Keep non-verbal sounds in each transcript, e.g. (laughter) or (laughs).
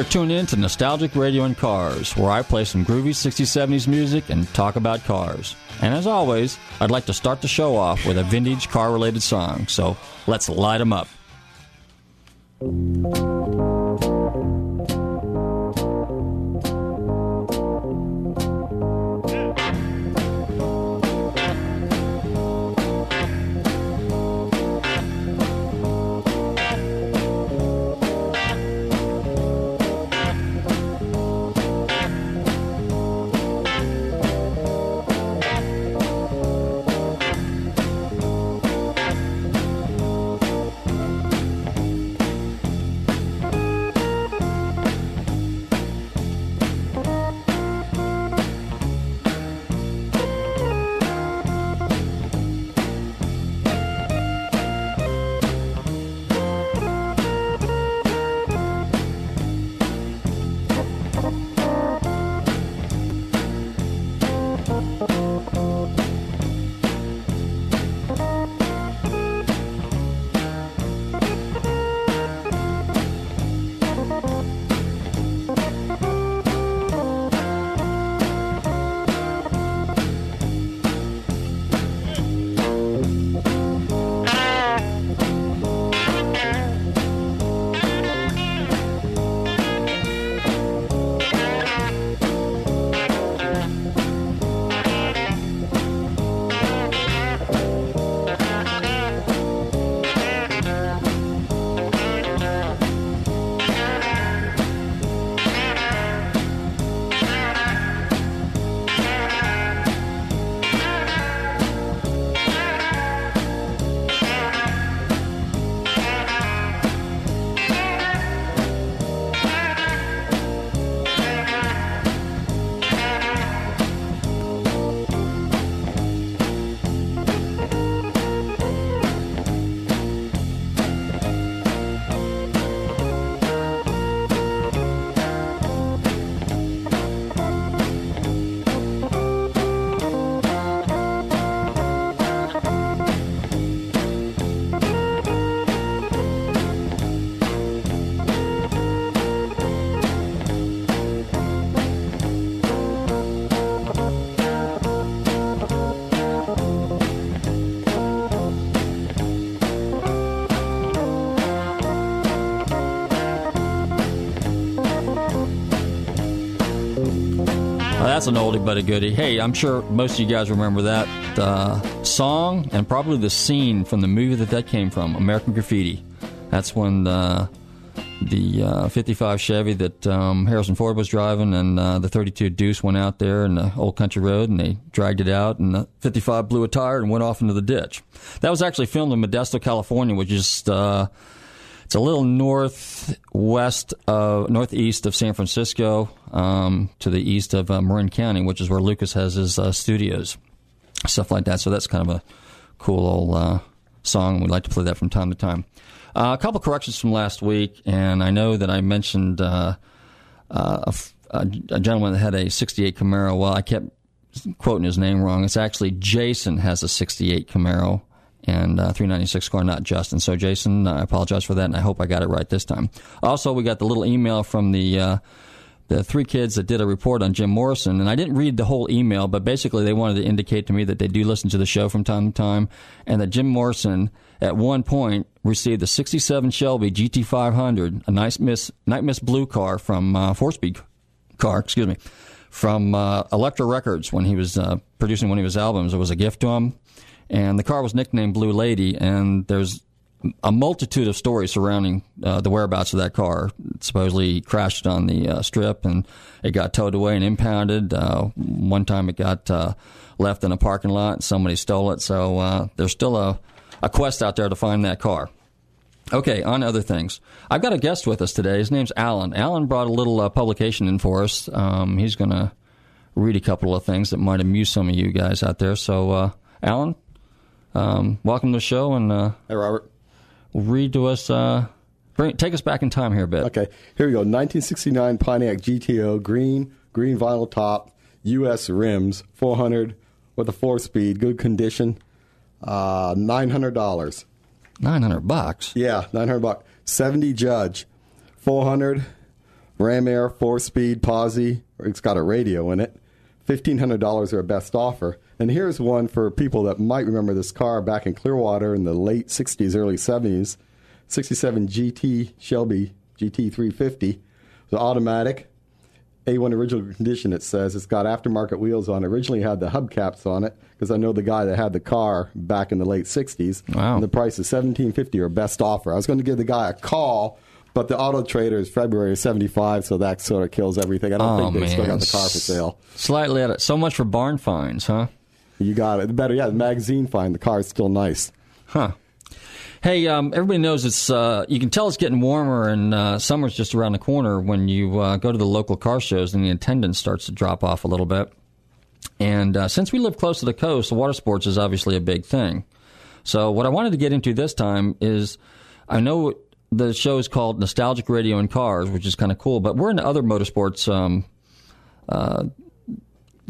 Are tuned in to Nostalgic Radio and Cars, where I play some groovy 60s, 70s music and talk about cars. And as always, I'd like to start the show off with a vintage car related song, so let's light them up. That's an oldie but a goodie. Hey, I'm sure most of you guys remember that uh, song and probably the scene from the movie that that came from, American Graffiti. That's when the the uh, 55 Chevy that um, Harrison Ford was driving and uh, the 32 Deuce went out there in the old country road and they dragged it out and the 55 blew a tire and went off into the ditch. That was actually filmed in Modesto, California, which is uh, it's a little northwest, of northeast of San Francisco, um, to the east of uh, Marin County, which is where Lucas has his uh, studios, stuff like that. So that's kind of a cool old uh, song. We'd like to play that from time to time. Uh, a couple corrections from last week, and I know that I mentioned uh, a, a gentleman that had a 68 Camaro. Well, I kept quoting his name wrong. It's actually Jason has a 68 Camaro and uh, 396 score, not Justin. So, Jason, I apologize for that, and I hope I got it right this time. Also, we got the little email from the uh, the three kids that did a report on Jim Morrison, and I didn't read the whole email, but basically they wanted to indicate to me that they do listen to the show from time to time, and that Jim Morrison at one point received the 67 Shelby GT500, a nice Miss Night Miss blue car from uh, Four Speed car, excuse me, from uh, Elektra Records when he was uh, producing one of his albums. It was a gift to him and the car was nicknamed Blue Lady. And there's a multitude of stories surrounding uh, the whereabouts of that car. It supposedly crashed on the uh, strip and it got towed away and impounded. Uh, one time it got uh, left in a parking lot and somebody stole it. So uh, there's still a, a quest out there to find that car. Okay, on other things. I've got a guest with us today. His name's Alan. Alan brought a little uh, publication in for us. Um, he's going to read a couple of things that might amuse some of you guys out there. So, Alan, um, welcome to the show, and uh, hey, Robert. Read to us. Uh, bring, take us back in time here a bit. Okay, here we go. 1969 Pontiac GTO, green, green vinyl top, U.S. rims, 400 with a four-speed, good condition. Uh, nine hundred dollars. Nine hundred bucks. Yeah, nine hundred bucks. Seventy Judge, four hundred Ram Air four speed Posi. It's got a radio in it. Fifteen hundred dollars are a best offer. And here's one for people that might remember this car back in Clearwater in the late '60s, early '70s. '67 GT Shelby GT 350. It's automatic. A1 original condition, it says. It's got aftermarket wheels on. It originally had the hubcaps on it because I know the guy that had the car back in the late 60s. Wow. And the price is 1750 or best offer. I was going to give the guy a call, but the auto trader is February 75, so that sort of kills everything. I don't Oh, think they still got the car for sale. Slightly out of, so much for barn finds, huh? You got it. The better, yeah, the magazine find. The car's still nice. Huh. Hey, um, everybody knows it's. Uh, you can tell it's getting warmer, and uh, summer's just around the corner when you uh, go to the local car shows, and the attendance starts to drop off a little bit. And uh, since we live close to the coast, the water sports is obviously a big thing. So, what I wanted to get into this time is, I know the show is called Nostalgic Radio and Cars, which is kind of cool, but we're into other motorsports um,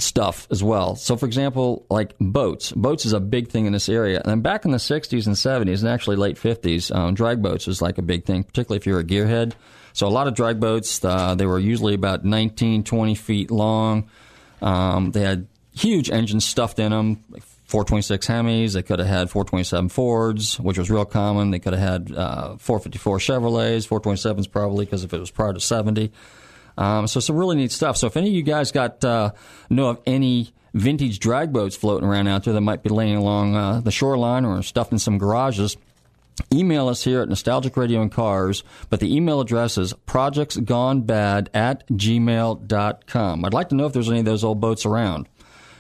stuff as well. So, for example, like boats. Boats is a big thing in this area. And back in the 60s and 70s, and actually late 50s, um, drag boats was like a big thing, particularly if you're a gearhead. So, a lot of drag boats, uh, they were usually about 19, 20 feet long. Um, they had huge engines stuffed in them. Like 426 Hemis, they could have had 427 Fords, which was real common. They could have had uh, 454 Chevrolets, 427s probably because if it was prior to 70. Um, so some really neat stuff. So if any of you guys got uh, know of any vintage drag boats floating around out there that might be laying along uh, the shoreline or stuffed in some garages, email us here at Nostalgic Radio and Cars. But the email address is projectsgonebad at gmail.com. I'd like to know if there's any of those old boats around.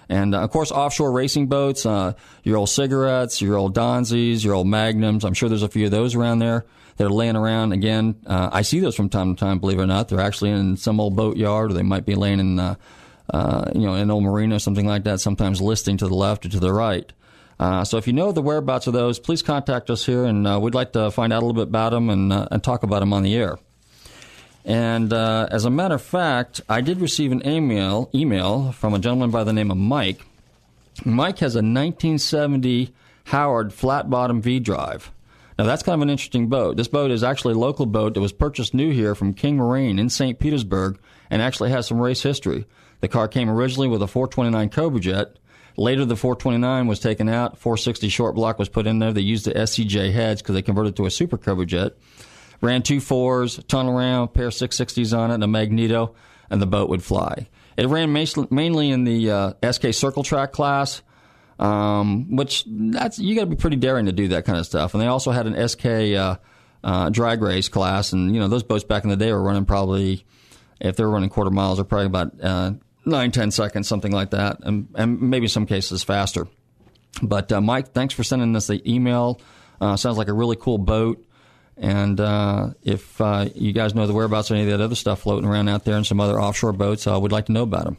And uh, of course, offshore racing boats, uh, your old cigarettes, your old Donzis, your old Magnums. I'm sure there's a few of those around there that are laying around. Again, uh, I see those from time to time. Believe it or not, they're actually in some old boat yard, or they might be laying in, uh, uh, you know, an old marina, or something like that. Sometimes listing to the left or to the right. Uh, so if you know the whereabouts of those, please contact us here, and uh, we'd like to find out a little bit about them and, uh, and talk about them on the air. And as a matter of fact, I did receive an email email from a gentleman by the name of Mike. Mike has a 1970 Howard flat bottom V drive. Now that's kind of an interesting boat. This boat is actually a local boat that was purchased new here from King Marine in St. Petersburg and actually has some race history. The car came originally with a 429 Cobra Jet. Later, the 429 was taken out. 460 short block was put in there. They used the SCJ heads because they converted to a Super Cobra Jet. Ran two fours, tunnel ram, pair of 660s on it, and a magneto, and the boat would fly. It ran mainly in the uh, SK Circle Track class, um, which that's you got to be pretty daring to do that kind of stuff. And they also had an SK uh, uh, drag race class, and you know those boats back in the day were running probably if they were running quarter miles, they're probably about uh, nine ten seconds, something like that, and, and maybe some cases faster. But uh, Mike, thanks for sending us the email. Uh, sounds like a really cool boat. And uh, if uh, you guys know the whereabouts of any of that other stuff floating around out there and some other offshore boats, uh, we'd like to know about them.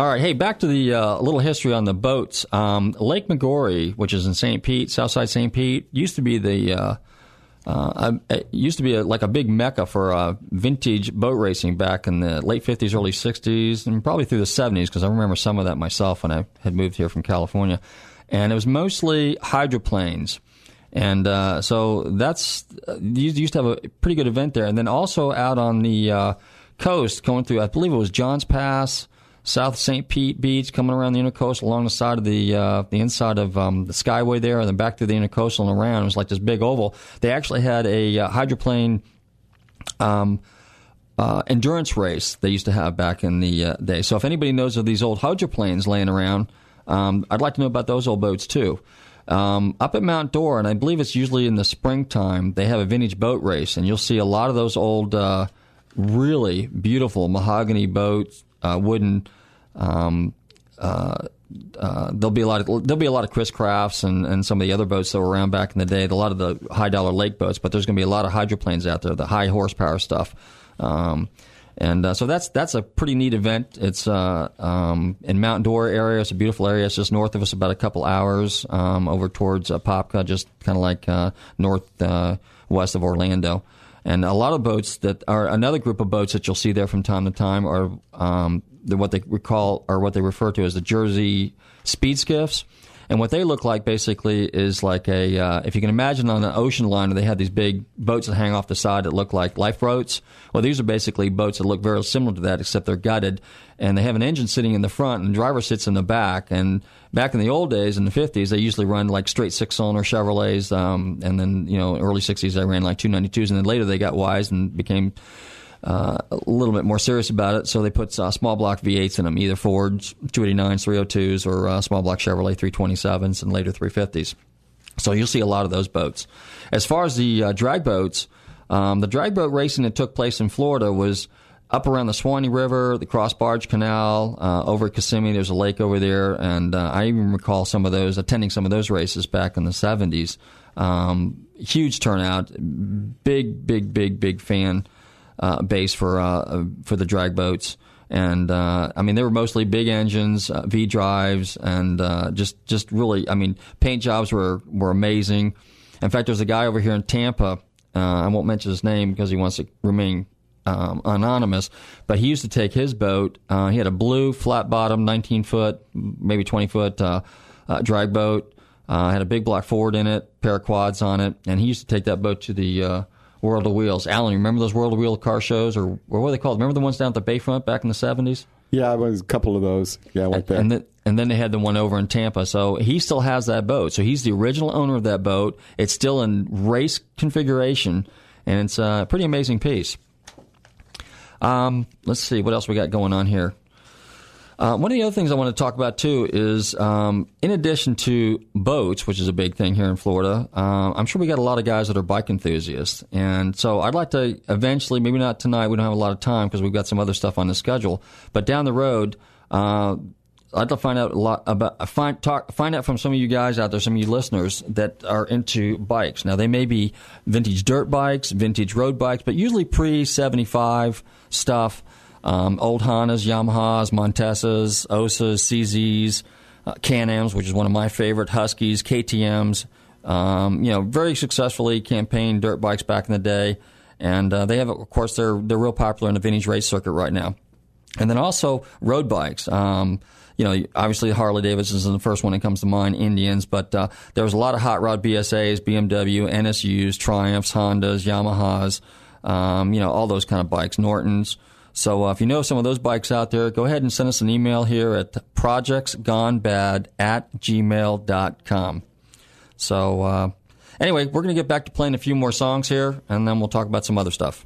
All right, hey, back to the uh, little history on the boats. Um, Lake Maggiore, which is in St. Pete, Southside St. Pete, used to be the uh, uh, it used to be a, like a big mecca for uh, vintage boat racing back in the late 50s, early 60s, and probably through the 70s because I remember some of that myself when I had moved here from California. And it was mostly hydroplanes. And uh, so that's uh, you used to have a pretty good event there. And then also out on the uh, coast, going through, I believe it was Johns Pass, South St. Pete Beach, coming around the intercoastal along the side of the uh, the inside of um, the Skyway there, and then back through the intercoastal and around. It was like this big oval. They actually had a uh, hydroplane. Um, uh, endurance race they used to have back in the uh, day. So if anybody knows of these old hydroplanes laying around, um, I'd like to know about those old boats too. Um, up at Mount Dora, and I believe it's usually in the springtime, they have a vintage boat race, and you'll see a lot of those old, uh, really beautiful mahogany boats, uh, wooden. Um, uh, uh, there'll be a lot of there'll be a lot of Chris Crafts and, and some of the other boats that were around back in the day. A lot of the high dollar lake boats, but there's going to be a lot of hydroplanes out there, the high horsepower stuff. Um, and uh, so that's that's a pretty neat event. It's uh, um, in Mount Dora area. It's a beautiful area. It's just north of us, about a couple hours um, over towards uh, Apopka, just kind of like uh, north uh, west of Orlando. And a lot of boats that are another group of boats that you'll see there from time to time are um, the, what they recall or what they refer to as the Jersey speed skiffs. And what they look like basically is like a, uh, if you can imagine on an ocean liner, they have these big boats that hang off the side that look like lifeboats. Well, these are basically boats that look very similar to that, except they're gutted. And they have an engine sitting in the front and the driver sits in the back. And back in the old days, in the 50s, they usually run like straight six cylinder Chevrolets. Um, and then, you know, early 60s, they ran like 292s. And then later they got wise and became uh, a little bit more serious about it. So they put uh, small block V8s in them, either Fords 289s, 302s, or uh, small block Chevrolet 327s and later 350s. So you'll see a lot of those boats. As far as the uh, drag boats, um, the drag boat racing that took place in Florida was up around the Suwannee River, the Cross Barge Canal, uh, over at Kissimmee. There's a lake over there, and uh, I even recall some of those attending some of those races back in the 70s. Um, huge turnout, big, big, big, big fan uh, base for uh, for the drag boats. And uh, I mean, they were mostly big engines, uh, V drives, and uh, just just really, I mean, paint jobs were were amazing. In fact, there's a guy over here in Tampa I won't mention his name because he wants to remain um, anonymous. But he used to take his boat. Uh, he had a blue flat bottom, 19 foot, maybe 20 foot uh, uh, drag boat. Had a big black Ford in it, pair of quads on it, and he used to take that boat to the World of Wheels. Alan, you remember those World of Wheel car shows, or, or what are they called? Remember the ones down at the Bayfront back in the 70s? Yeah, it was a couple of those. Yeah, I went there. And then, and then they had the one over in Tampa. So he still has that boat. So he's the original owner of that boat. It's still in race configuration, and it's a pretty amazing piece. Um, let's see what else we got going on here. Uh, one of the other things I want to talk about too is, um, in addition to boats, which is a big thing here in Florida, uh, I'm sure we got a lot of guys that are bike enthusiasts, and so I'd like to eventually, maybe not tonight, we don't have a lot of time because we've got some other stuff on the schedule, but down the road. Uh, I'd like to find out a lot about find talk find out from some of you guys out there, some of you listeners that are into bikes. Now they may be vintage dirt bikes, vintage road bikes, but usually pre seventy five stuff. Um, old Hondas, Yamahas, Montesas, Ossas, CZs, uh, Can-Ams, which is one of my favorite, Huskies, KTM's. Um, you know, very successfully campaigned dirt bikes back in the day, and uh, they have, of course, they're they're real popular in the vintage race circuit right now. And then also road bikes. Um, you know, obviously Harley Davidson is the first one that comes to mind, Indians, but uh, there was a lot of hot rod BSAs, BMW, NSUs, Triumphs, Hondas, Yamahas, um, you know, all those kind of bikes, Nortons. So uh, if you know some of those bikes out there, go ahead and send us an email here at projectsgonebad at gmail.com. So uh, anyway, we're going to get back to playing a few more songs here, and then we'll talk about some other stuff.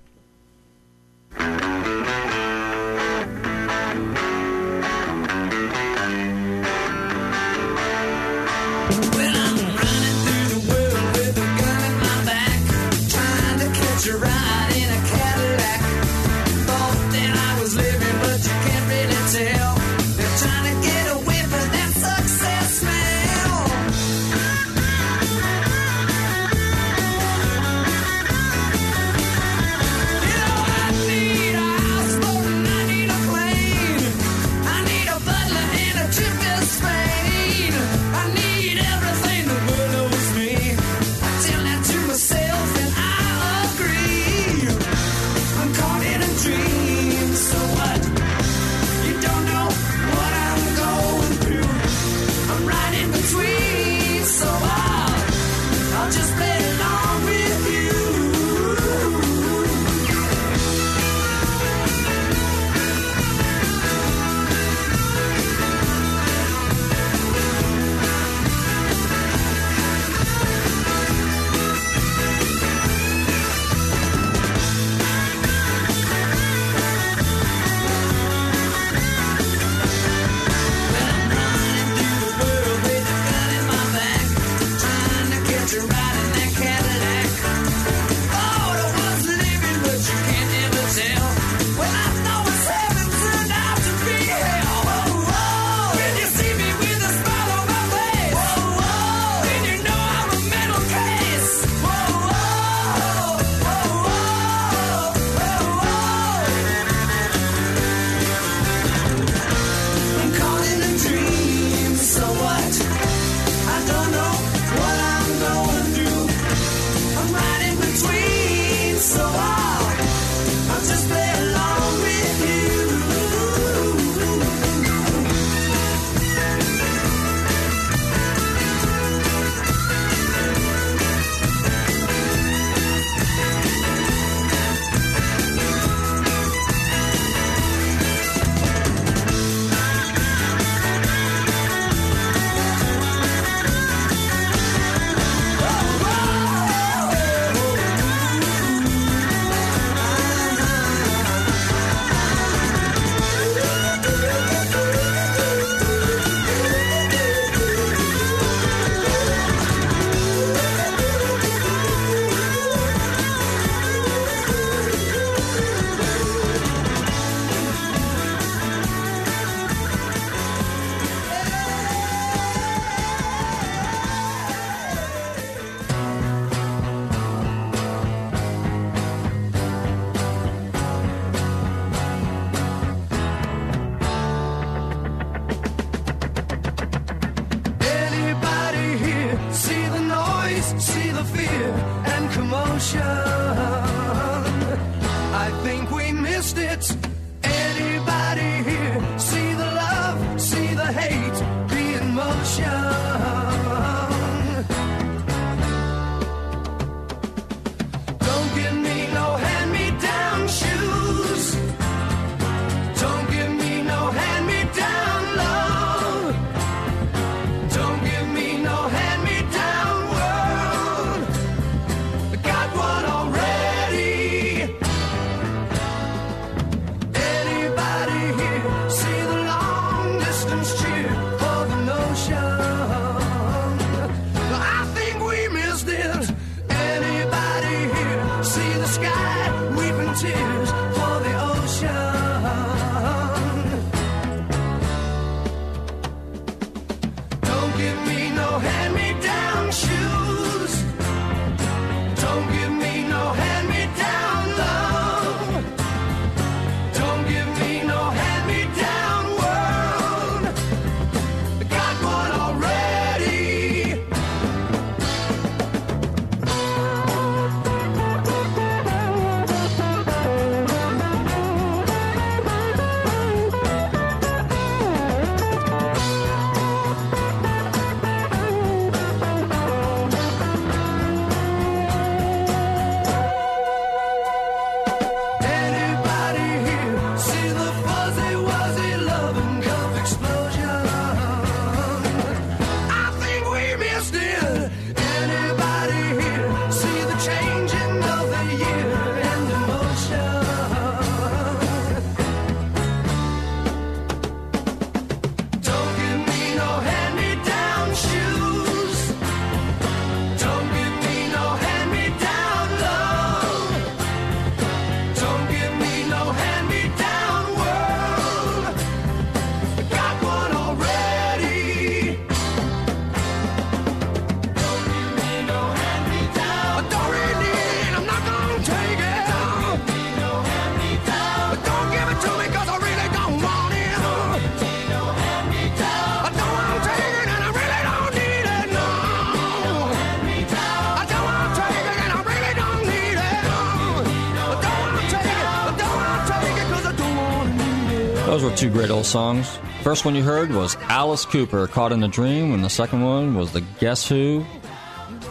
Two great old songs. First one you heard was Alice Cooper, "Caught in a Dream," and the second one was the Guess Who,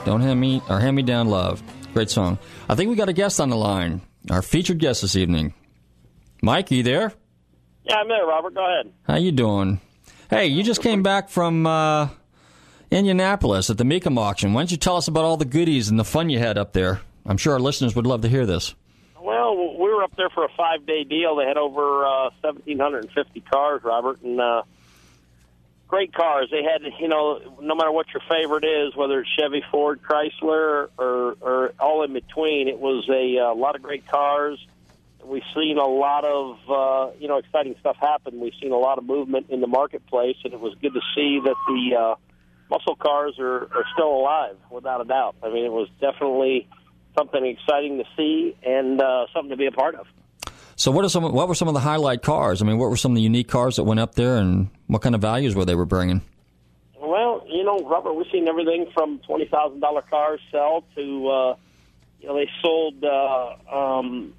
"Don't Hand Me" or "Hand Me Down Love." Great song. I think we got a guest on the line. Our featured guest this evening, Mike. You there? Yeah, I'm there, Robert. Go ahead. How you doing? Hey, you just came back from uh, Indianapolis at the Mecum auction. Why don't you tell us about all the goodies and the fun you had up there? I'm sure our listeners would love to hear this. Were up there for a five day deal. They had over uh, 1,750 cars, Robert, and uh, great cars. They had, you know, no matter what your favorite is, whether it's Chevy, Ford, Chrysler, or, or all in between, it was a, uh lot of great cars. We've seen a lot of, uh, you know, exciting stuff happen. We've seen a lot of movement in the marketplace, and it was good to see that the uh, muscle cars are, are still alive, without a doubt. I mean, it was definitely something exciting to see and uh, something to be a part of. So, what are some? What were some of the highlight cars? I mean, what were some of the unique cars that went up there, and what kind of values were they were bringing? Well, you know, Robert, we've seen everything from twenty thousand dollar cars sell to, uh, you know, they sold, uh, um,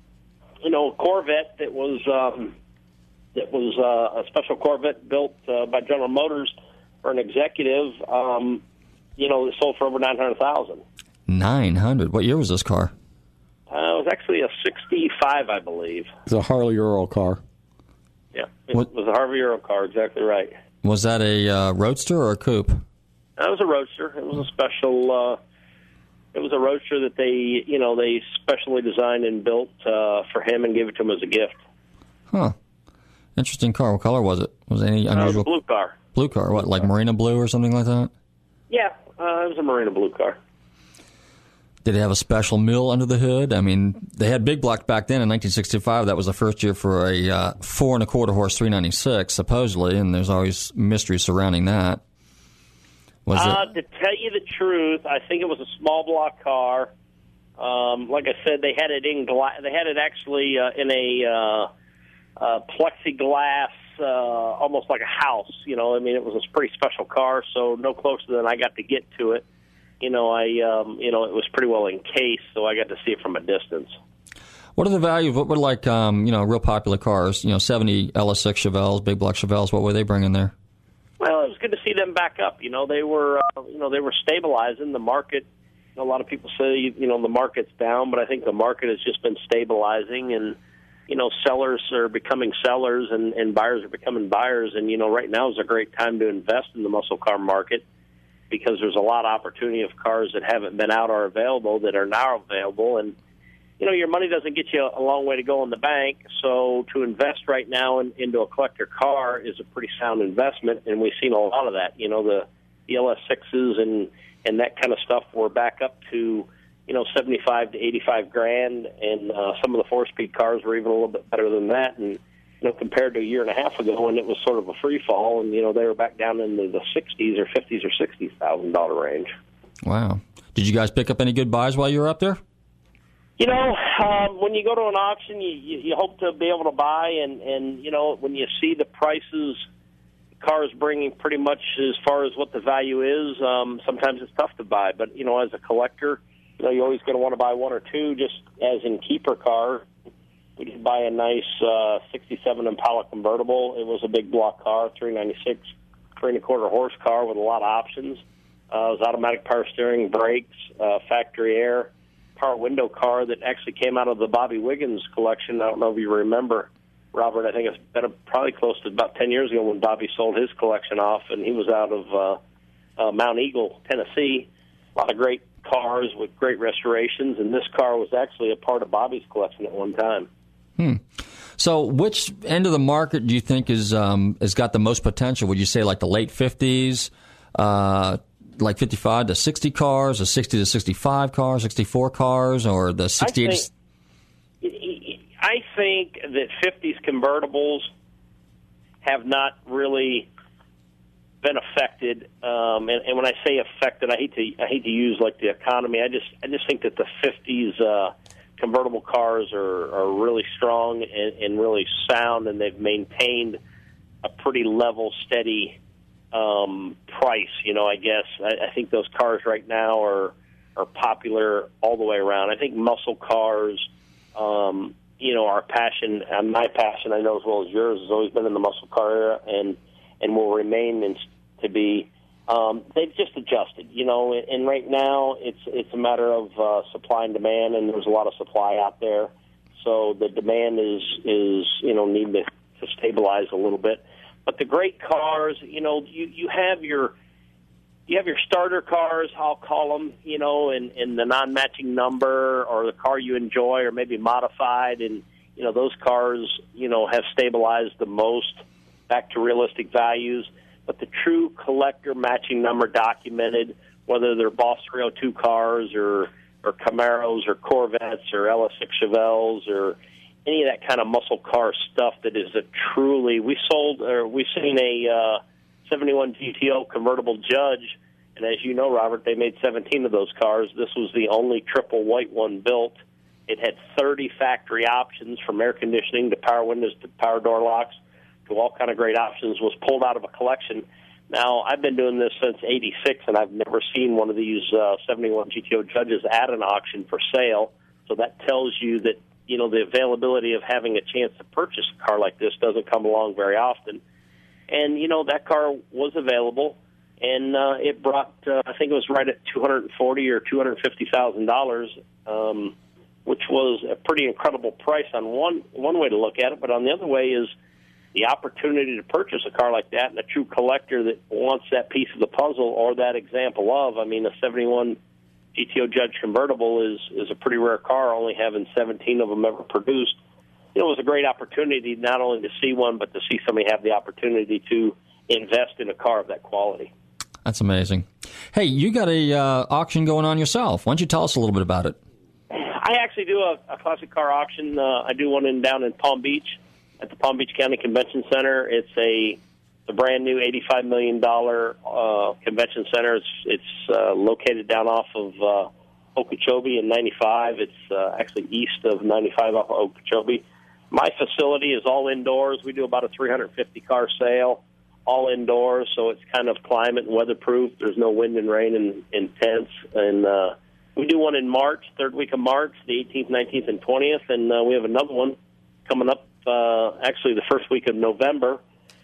you know, a Corvette that was um, that was uh, a special Corvette built uh, by General Motors for an executive. Um, you know, that sold for over nine hundred thousand. Nine hundred. What year was this car? Uh, it was actually a '65, I believe. It's a Harley Earl car. Yeah, it What- was a Harley Earl car. Exactly right. Was that a uh, roadster or a coupe? That was a roadster. It was a special. Uh, it was a roadster that they, you know, they specially designed and built uh, for him and gave it to him as a gift. Huh. Interesting car. What color was it? Was it any Uh, it was a unusual blue car. blue car? What, like marina blue or something like that? Yeah, uh, it was a marina blue car. Did it have a special mill under the hood? I mean, they had big blocks back then in 1965. That was the first year for a uh, four and a quarter horse 396, supposedly, and there's always mystery surrounding that. Was Uh, it? to tell you the truth, I think it was a small block car. Um, like I said, they had it in glass. They had it actually uh, in a uh, uh, plexiglass, uh, almost like a house. You know, I mean, it was a pretty special car. So no closer than I got to get to it. You know, I um, you know it was pretty well encased, so I got to see it from a distance. What are the values? What were like, um, you know, real popular cars? You know, 70 LS6 Chevelles, big block Chevelles. What were they bringing there? Well, it was good to see them back up. You know, they were, uh, you know, they were stabilizing the market. You know, a lot of people say, you know, the market's down, but I think the market has just been stabilizing, and you know, sellers are becoming sellers, and, and buyers are becoming buyers. And you know, right now is a great time to invest in the muscle car market because there's a lot of opportunity of cars that haven't been out or available that are now available, and you know, your money doesn't get you a long way to go in the bank. So to invest right now in, into a collector car is a pretty sound investment, and we've seen a lot of that. You know, the, the LS6s and and that kind of stuff were back up to you know 75 to 85 grand, and uh, some of the four-speed cars were even a little bit better than that. And you know, compared to a year and a half ago when it was sort of a free fall, and you know they were back down into the 60s or 50s or 60 thousand dollar range. Wow. Did you guys pick up any good buys while you were up there? You know, um, when you go to an auction, you, you, you hope to be able to buy, and and you know when you see the prices, cars bringing pretty much as far as what the value is. Um, sometimes it's tough to buy, but you know as a collector, you know you're always going to want to buy one or two, just as in keeper car. We did buy a nice uh, '67 Impala convertible. It was a big block car, 396, three and a quarter horse car with a lot of options. Uh, it was automatic power steering, brakes, uh, factory air power window car that actually came out of the Bobby Wiggins collection. I don't know if you remember, Robert. I think it's been probably close to about 10 years ago when Bobby sold his collection off, and he was out of uh, uh, Monteagle, Tennessee. A lot of great cars with great restorations, and this car was actually a part of Bobby's collection at one time. Hmm. So, which end of the market do you think is um, has got the most potential? Would you say like the late fifties, uh, like 55 to 60 cars, or 60 to 65 cars, 64 cars, or the 68? I think, that 50s convertibles have not really been affected. Um, and, and when I say affected, I hate to I hate to use like the economy. I just I just think that the 50s uh, convertible cars are, are really strong and, and really sound, and they've maintained a pretty level, steady um, price. You know, I guess I, I think those cars right now are are popular all the way around. I think muscle cars, um, you know, our passion and my passion, I know as well as yours, has always been in the muscle car era, and and will remain in, to be. Um, they've just adjusted, you know, and right now it's it's a matter of uh, supply and demand, and there's a lot of supply out there, so the demand is is you know need to, to stabilize a little bit. But the great cars, you know, you you have your you have your starter cars, I'll call them, you know, and and the non-matching number or the car you enjoy or maybe modified, and you know those cars, you know, have stabilized the most back to realistic values. But the true collector matching number documented, whether they're Boss 302 cars or or Camaros or Corvettes or LS6 Chevelles or any of that kind of muscle car stuff that is a truly we sold or we've seen a uh, 71 GTO convertible Judge, and as you know, Robert, they made 17 of those cars. This was the only triple white one built. It had 30 factory options from air conditioning to power windows to power door locks to all kind of great options. Was pulled out of a collection. Now I've been doing this since '86, and I've never seen one of these uh, 71 GTO Judges at an auction for sale. So that tells you that you know the availability of having a chance to purchase a car like this doesn't come along very often. And you know that car was available, and uh, it brought uh, I think it was right at two hundred forty or two hundred fifty thousand dollars, um, which was a pretty incredible price on one one way to look at it. But on the other way is the opportunity to purchase a car like that, and a true collector that wants that piece of the puzzle or that example of. I mean, a seventy one GTO Judge convertible is is a pretty rare car, only having 17 of them ever produced. It was a great opportunity not only to see one, but to see somebody have the opportunity to invest in a car of that quality. That's amazing. Hey, you got a uh, auction going on yourself. Why don't you tell us a little bit about it? I actually do a, a classic car auction. Uh, I do one in down in Palm Beach at the Palm Beach County Convention Center. It's a the brand new $85 million uh, convention center. It's, it's uh, located down off of uh, Okeechobee in 95. It's uh, actually east of 95 off of Okeechobee. My facility is all indoors. We do about a 350 car sale, all indoors, so it's kind of climate and weatherproof. There's no wind and rain and intense, and uh, we do one in March, third week of March, the 18th, 19th, and 20th, and uh, we have another one coming up. Uh, actually, the first week of November.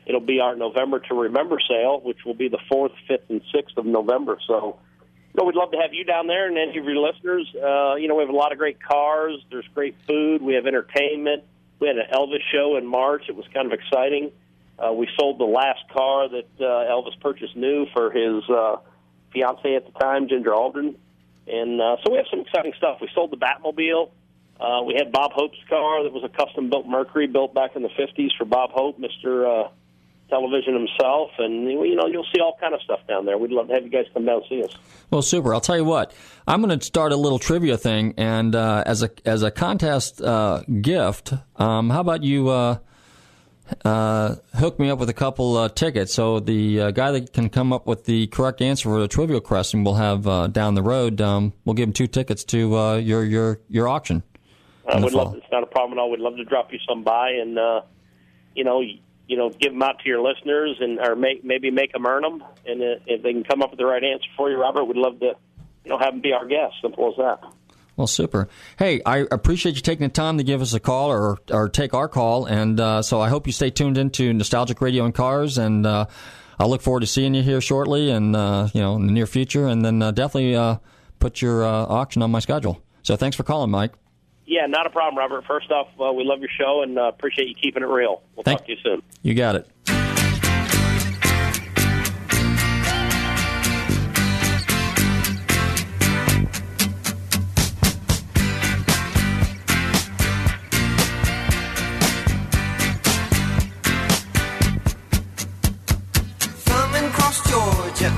It'll be our November to Remember sale, which will be the fourth, fifth, and sixth of November. So, you know, we'd love to have you down there and any of your listeners. Uh, you know, we have a lot of great cars. There's great food. We have entertainment. We had an Elvis show in March. It was kind of exciting. Uh, we sold the last car that uh, Elvis purchased new for his uh, fiancee at the time, Ginger Alden. And uh, so we have some exciting stuff. We sold the Batmobile. Uh, we had Bob Hope's car that was a custom built Mercury built back in the 50s for Bob Hope, Mr. Uh, television himself, and you know you'll see all kind of stuff down there. We'd love to have you guys come down and see us. Well, super. I'll tell you what. I'm going to start a little trivia thing, and uh, as a as a contest uh, gift, um, how about you uh, uh, hook me up with a couple tickets? So the guy that can come up with the correct answer for the trivia question, we'll have down the road. Um, we'll give him two tickets to your your your auction. I would love. fall. It's not a problem at all. We'd love to drop you some by, and uh, you know, you know, give them out to your listeners, and or make, maybe make them earn them. And uh, if they can come up with the right answer for you, Robert, we'd love to, you know, have them be our guest. Simple as that. Well, super. Hey, I appreciate you taking the time to give us a call or or take our call, and uh, so I hope you stay tuned into Nostalgic Radio and Cars, and uh, I look forward to seeing you here shortly, and uh, you know in the near future, and then uh, definitely uh, put your uh, auction on my schedule. So thanks for calling, Mike. Yeah, not a problem, Robert. First off, uh, we love your show and uh, appreciate you keeping it real. We'll Thank- talk to you soon. You got it. Thumbing across Georgia,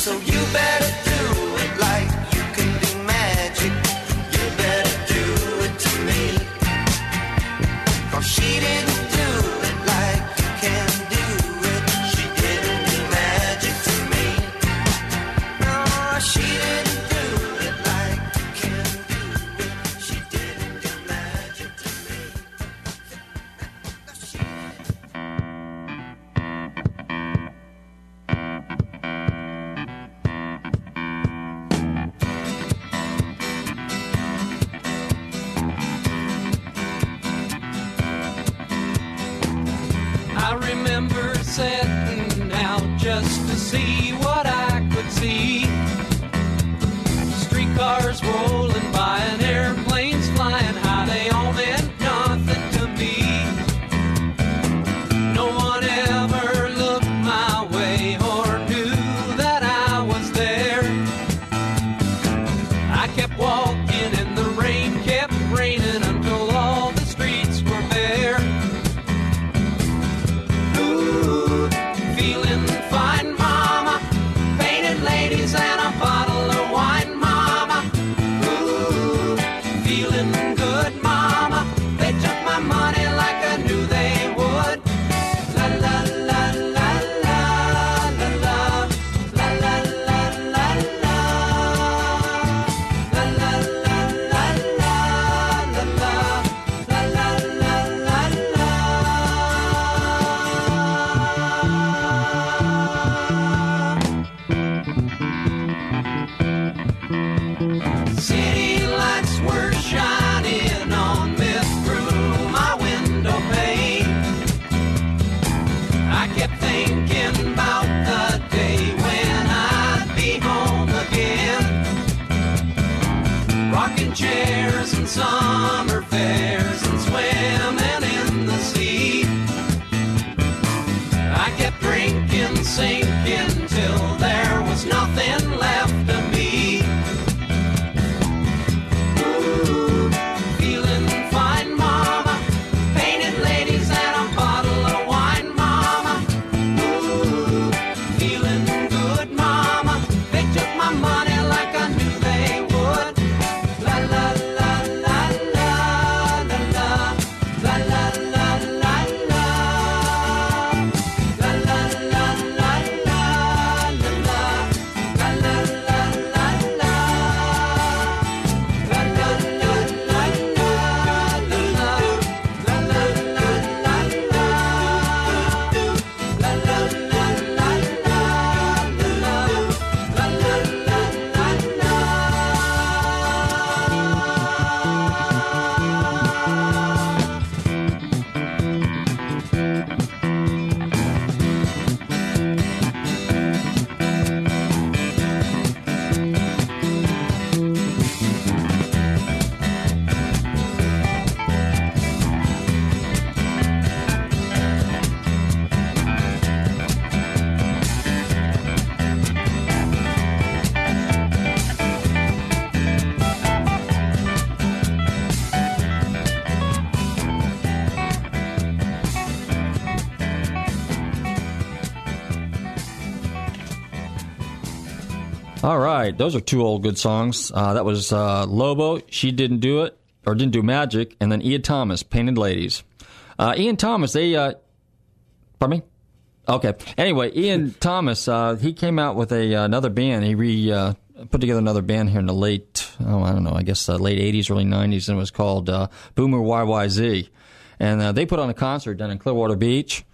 So you All right, those are two old good songs. Uh, that was uh, Lobo, She Didn't Do It, or Didn't Do Magic, and then Ian Thomas, Painted Ladies. Uh, Ian Thomas, they, uh, pardon me? Okay. Anyway, Ian (laughs) Thomas, uh, he came out with a uh, another band. He re uh, put together another band here in the late, oh, I don't know, I guess late 80s, early 90s, and it was called uh, Boomer YYZ. And uh, they put on a concert down in Clearwater Beach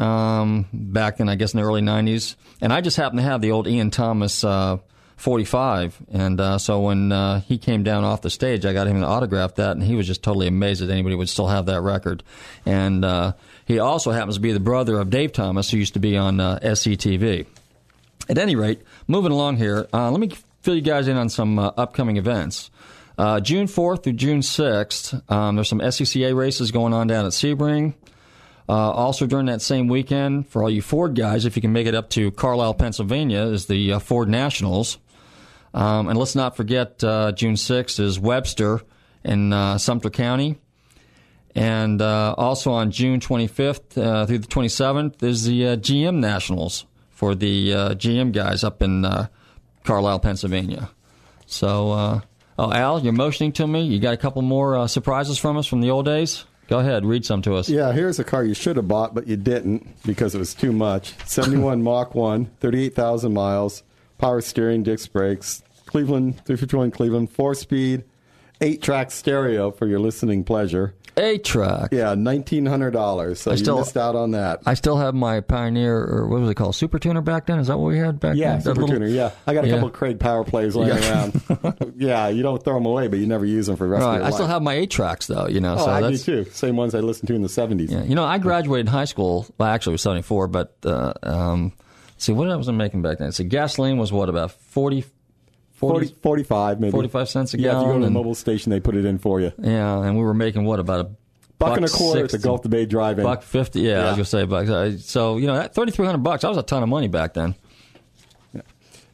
um, back in, I guess, in the early 90s. And I just happened to have the old Ian Thomas uh, 45. And uh, so when uh, he came down off the stage, I got him to autograph that, and he was just totally amazed that anybody would still have that record. And uh, he also happens to be the brother of Dave Thomas, who used to be on uh, SCTV. At any rate, moving along here, uh, let me fill you guys in on some upcoming events. June 4th through June 6th, um, there's some SCCA races going on down at Sebring. Uh, also, during that same weekend, for all you Ford guys, if you can make it up to Carlisle, Pennsylvania, is the uh, Ford Nationals. Um, and let's not forget uh, June 6th is Webster in uh, Sumter County. And uh, also on June 25th uh, through the 27th is the GM Nationals for the GM guys up in Carlisle, Pennsylvania. So, oh, Al, you're motioning to me. You got a couple more surprises from us from the old days? Go ahead, read some to us. Yeah, here's a car you should have bought, but you didn't because it was too much. 71 (laughs) Mach 1, 38,000 miles, power steering, disc brakes, Cleveland, 351 Cleveland, four speed, eight track stereo for your listening pleasure. A truck. Yeah, $1,900. So I you still- missed out on that. I still have my Pioneer, or what was it called? Super Tuner back then? Is that what we had back Yeah, then? Super little- Tuner. Yeah, I got a Yeah. couple of Craig Power plays laying around. (laughs) yeah, you don't throw them away, but you never use them for the rest of Right. your I life. still have my eight tracks though. You know, Oh, so I that's do too. Same ones I listened to in the seventies. Yeah, you know, I graduated high school. Well, actually, it was seventy four, but uh, um, see, what I was I making back then? So gasoline was what about 40, 40, 40, 45 maybe. 45 cents a gallon. Yeah, if you go to the Mobil station, they put it in for you. Yeah, and we were making what about a Buck and a quarter at 60, the Gulf to Bay Drive-In. buck fifty? Yeah, I was Yeah. gonna say buck. uh, So you know, that thirty three hundred bucks. That was a ton of money back then.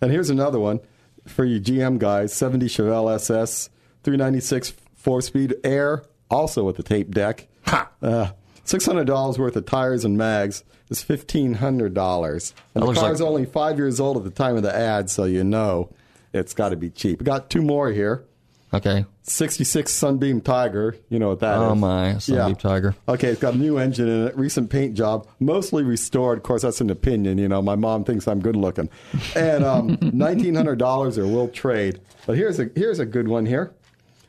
And here's another one for you GM guys: 70 Chevelle SS, 396 four-speed air, also with the tape deck. Uh, $600 worth of tires and mags is $1,500. And That the car's like- only five years old at the time of the ad, so you know it's got to be cheap. We got two more here. Okay. 66 Sunbeam Tiger. You know what that is? Oh my, Sunbeam Tiger. Okay, it's got a new engine in it, recent paint job, mostly restored. Of course, that's an opinion. You know, my mom thinks I'm good looking. And um, (laughs) $1,900 or we'll trade. But here's a, here's a good one here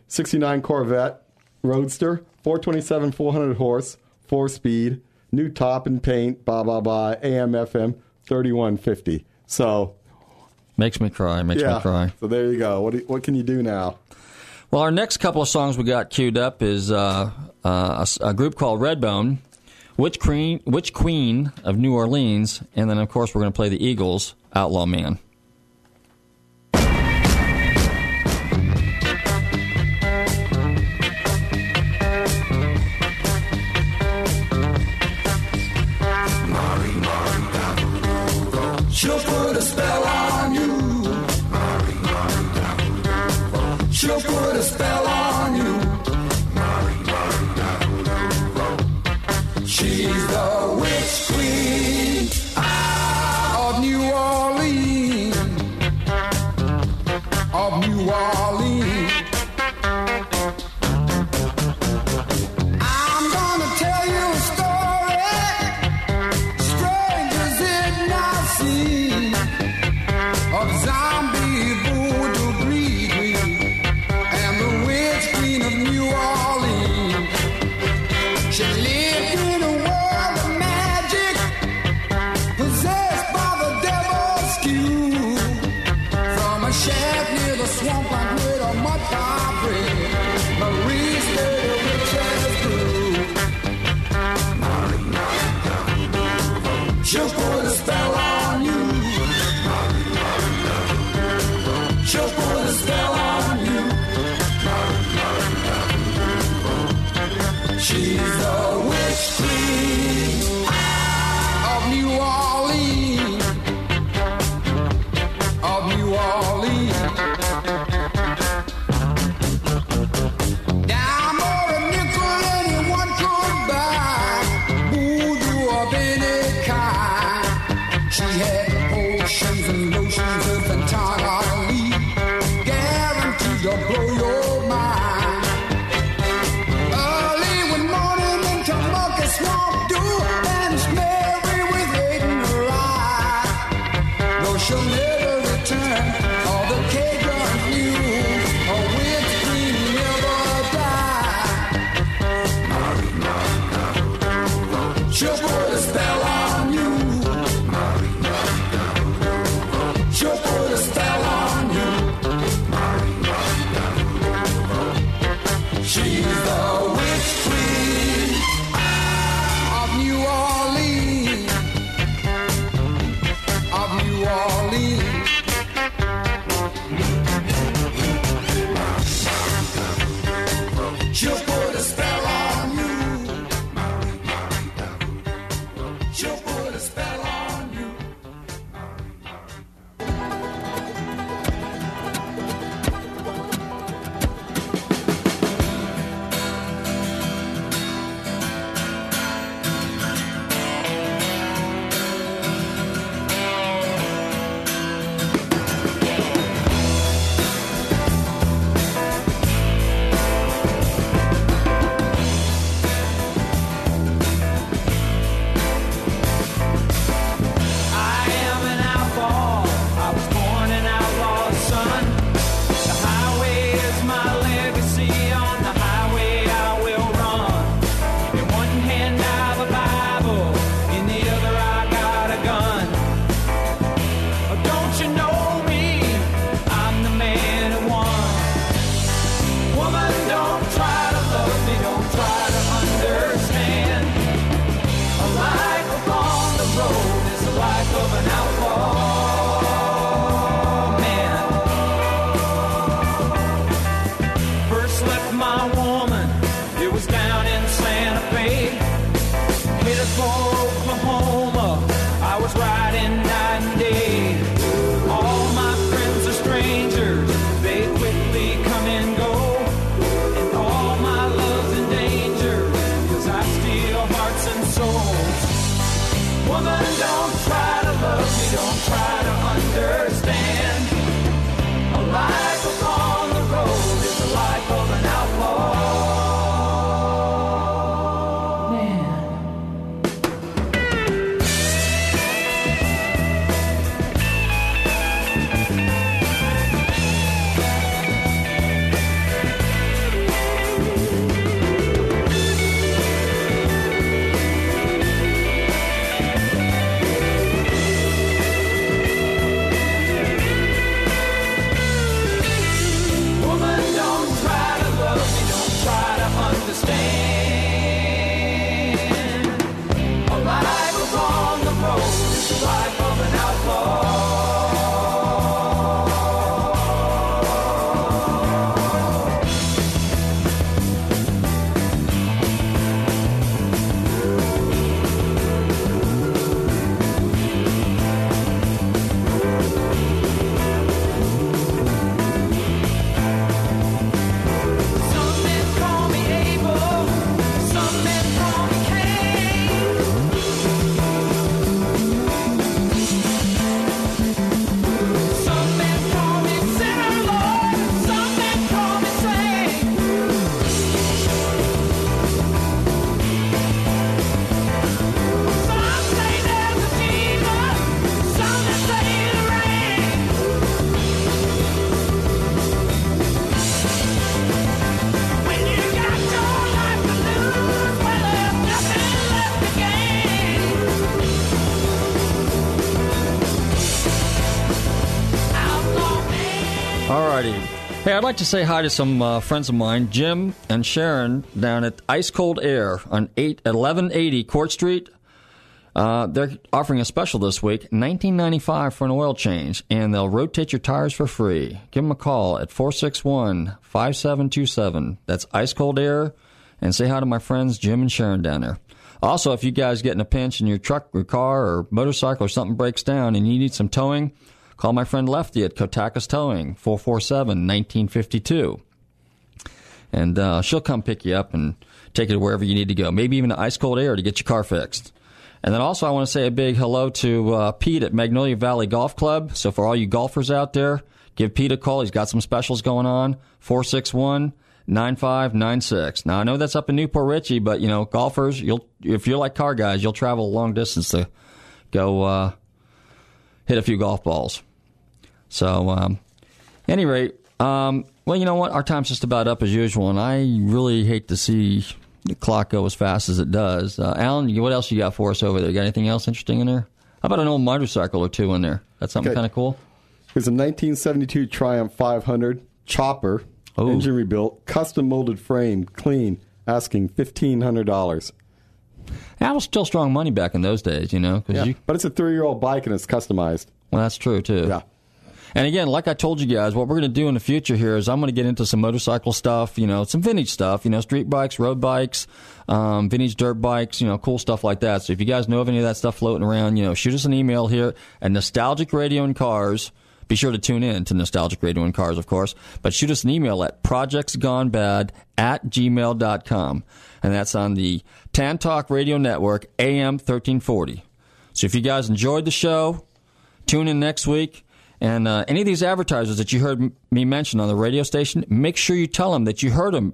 69 Corvette Roadster, 427, 400 horse, four speed, new top and paint, blah, blah, blah, AM, FM, 3150. So, Makes me cry. Makes yeah. me cry. So there you go. What, do, what can you do now? Well, our next couple of songs we got queued up is uh, uh, a a, group called Redbone, Witch Queen, Witch Queen of New Orleans, and then of course we're going to play the Eagles, Outlaw Man. The like to say hi to some uh, friends of mine, Jim and Sharon, down at Ice Cold Air on 8 1180 Court Street. Uh, they're offering a special this week, 1995 for an oil change, and they'll rotate your tires for free. Give them a call at 461-5727. That's Ice Cold Air, and say hi to my friends Jim and Sharon down there. Also, if you guys get in a pinch and your truck or car or motorcycle or something breaks down and you need some towing, call my friend Lefty at Kotakas Towing, 447-1952. And uh, she'll come pick you up and take you wherever you need to go, maybe even to ice cold air to get your car fixed. And then also, I want to say a big hello to uh, Pete at Magnolia Valley Golf Club. So, for all you golfers out there, give Pete a call. He's got some specials going on. 461 9596. Now, I know that's up in New Port Richey, but, you know, golfers, you'll if you're like car guys, you'll travel a long distance to go uh, hit a few golf balls. So, um, any rate, um, well, you know what? Our time's just about up as usual, and I really hate to see the clock go as fast as it does. Uh, Alan, what else you got for us over there? Got anything else interesting in there? How about an old motorcycle or two in there? That's something Okay. kind of cool. Here's a 1972 Triumph 500 chopper, Oh. engine rebuilt, custom molded frame, clean, asking $1,500. That was still strong money back in those days, you know. Yeah. you, But it's a three year old bike and it's customized. well, that's true too. Yeah. And again, like I told you guys, what we're going to do in the future here is I'm going to get into some motorcycle stuff, you know, some vintage stuff, you know, street bikes, road bikes, um, vintage dirt bikes, you know, cool stuff like that. So if you guys know of any of that stuff floating around, you know, shoot us an email here at Nostalgic Radio and Cars. Be sure to tune in to Nostalgic Radio and Cars, of course, but shoot us an email at projectsgonebad at gmail.com. And that's on the Tan Talk Radio Network, AM 1340. So if you guys enjoyed the show, tune in next week. And uh, any of these advertisers that you heard me mention on the radio station, make sure you tell them that you heard them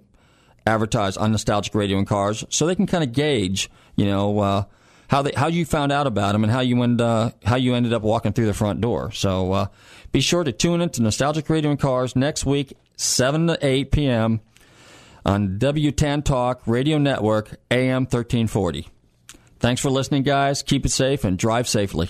advertise on Nostalgic Radio and Cars, so they can kind of gauge, you know, uh, how they how you found out about them and how you end uh, how you ended up walking through the front door. So uh, be sure to tune in to Nostalgic Radio and Cars next week, seven to eight p.m. on WTAN Talk Radio Network, AM thirteen forty. Thanks for listening, guys. Keep it safe and drive safely.